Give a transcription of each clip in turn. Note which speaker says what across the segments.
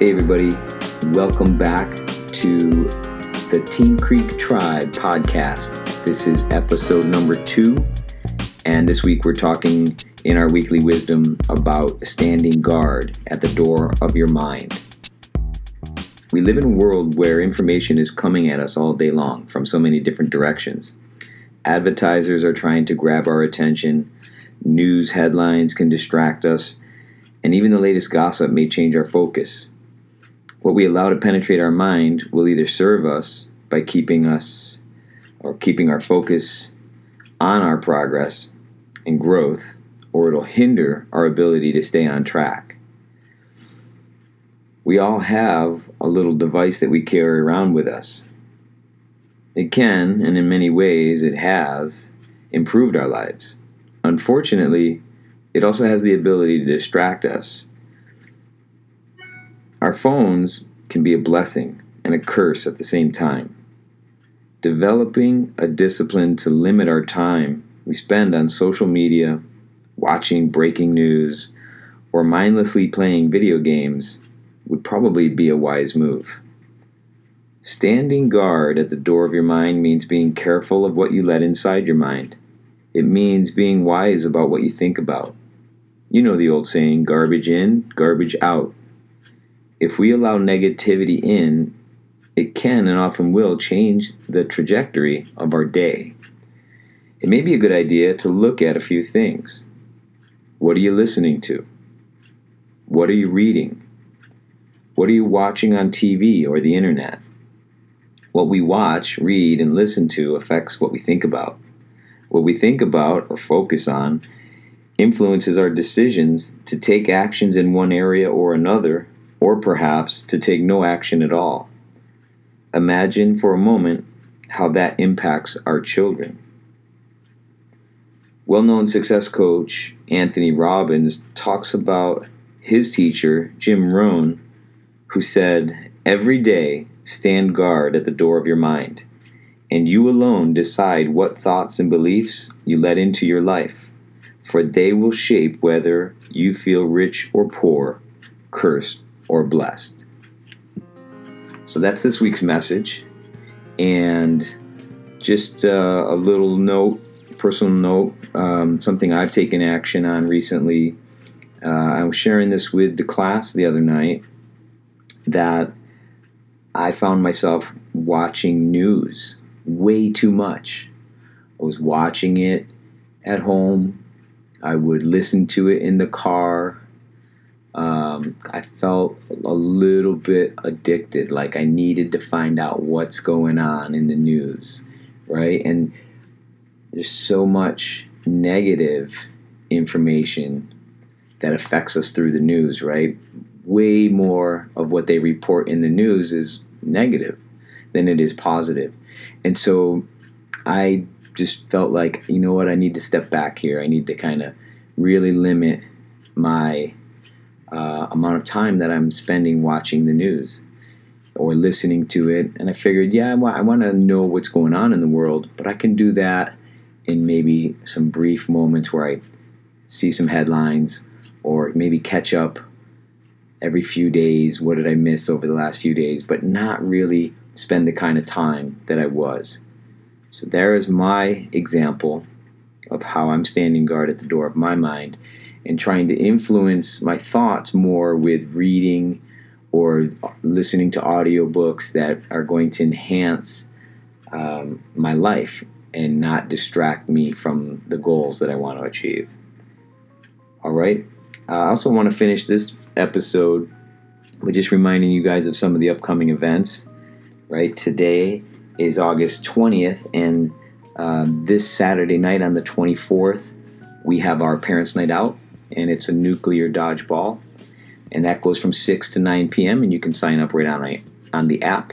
Speaker 1: Hey, everybody, welcome back to the Team Creek Tribe podcast. This is episode number two, and this week we're talking in our weekly wisdom about standing guard at the door of your mind. We live in a world where information is coming at us all day long from so many different directions. Advertisers are trying to grab our attention, news headlines can distract us, and even the latest gossip may change our focus. What we allow to penetrate our mind will either serve us by keeping us or keeping our focus on our progress and growth, or it'll hinder our ability to stay on track. We all have a little device that we carry around with us. It can, and in many ways it has, improved our lives. Unfortunately, it also has the ability to distract us our phones can be a blessing and a curse at the same time. Developing a discipline to limit our time we spend on social media, watching breaking news, or mindlessly playing video games would probably be a wise move. Standing guard at the door of your mind means being careful of what you let inside your mind. It means being wise about what you think about. You know the old saying garbage in, garbage out if we allow negativity in, it can and often will change the trajectory of our day. It may be a good idea to look at a few things. What are you listening to? What are you reading? What are you watching on TV or the internet? What we watch, read, and listen to affects what we think about. What we think about or focus on influences our decisions to take actions in one area or another or perhaps to take no action at all. Imagine for a moment how that impacts our children. Well known success coach Anthony Robbins talks about his teacher, Jim Rohn, who said, Every day stand guard at the door of your mind, and you alone decide what thoughts and beliefs you let into your life, for they will shape whether you feel rich or poor, cursed or blessed. So that's this week's message. And just uh, a little note, personal note, um, something I've taken action on recently. Uh, I was sharing this with the class the other night that I found myself watching news way too much. I was watching it at home. I would listen to it in the car um, I felt a little bit addicted, like I needed to find out what's going on in the news, right? And there's so much negative information that affects us through the news, right? Way more of what they report in the news is negative than it is positive. And so I just felt like, you know what, I need to step back here. I need to kind of really limit my uh, amount of time that I'm spending watching the news or listening to it. And I figured, yeah, I want to know what's going on in the world, but I can do that in maybe some brief moments where I see some headlines or maybe catch up every few days. What did I miss over the last few days? But not really spend the kind of time that I was. So there is my example of how I'm standing guard at the door of my mind and trying to influence my thoughts more with reading or listening to audiobooks that are going to enhance um, my life and not distract me from the goals that I want to achieve. All right. Uh, I also want to finish this episode with just reminding you guys of some of the upcoming events. Right. Today is August 20th, and uh, this Saturday night on the 24th, we have our Parents' Night Out and it's a nuclear dodgeball. And that goes from 6 to 9 p.m. and you can sign up right on, on the app.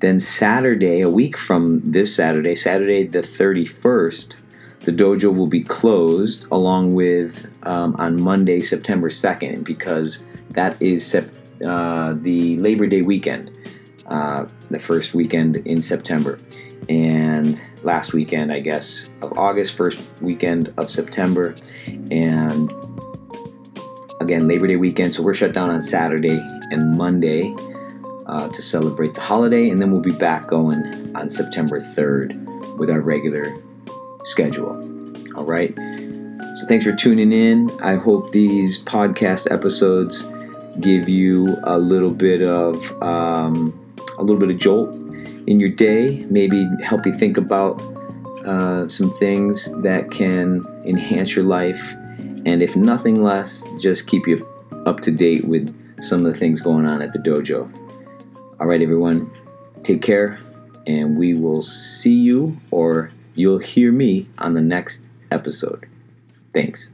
Speaker 1: Then Saturday, a week from this Saturday, Saturday the 31st, the dojo will be closed along with um, on Monday, September 2nd, because that is uh, the Labor Day weekend, uh, the first weekend in September. And last weekend, I guess, of August, first weekend of September. And again, Labor Day weekend, so we're shut down on Saturday and Monday uh, to celebrate the holiday, and then we'll be back going on September 3rd with our regular schedule. All right. So thanks for tuning in. I hope these podcast episodes give you a little bit of um, a little bit of jolt in your day. Maybe help you think about uh, some things that can enhance your life, and if nothing less, just keep you up to date with some of the things going on at the dojo. All right, everyone, take care, and we will see you or you'll hear me on the next episode. Thanks.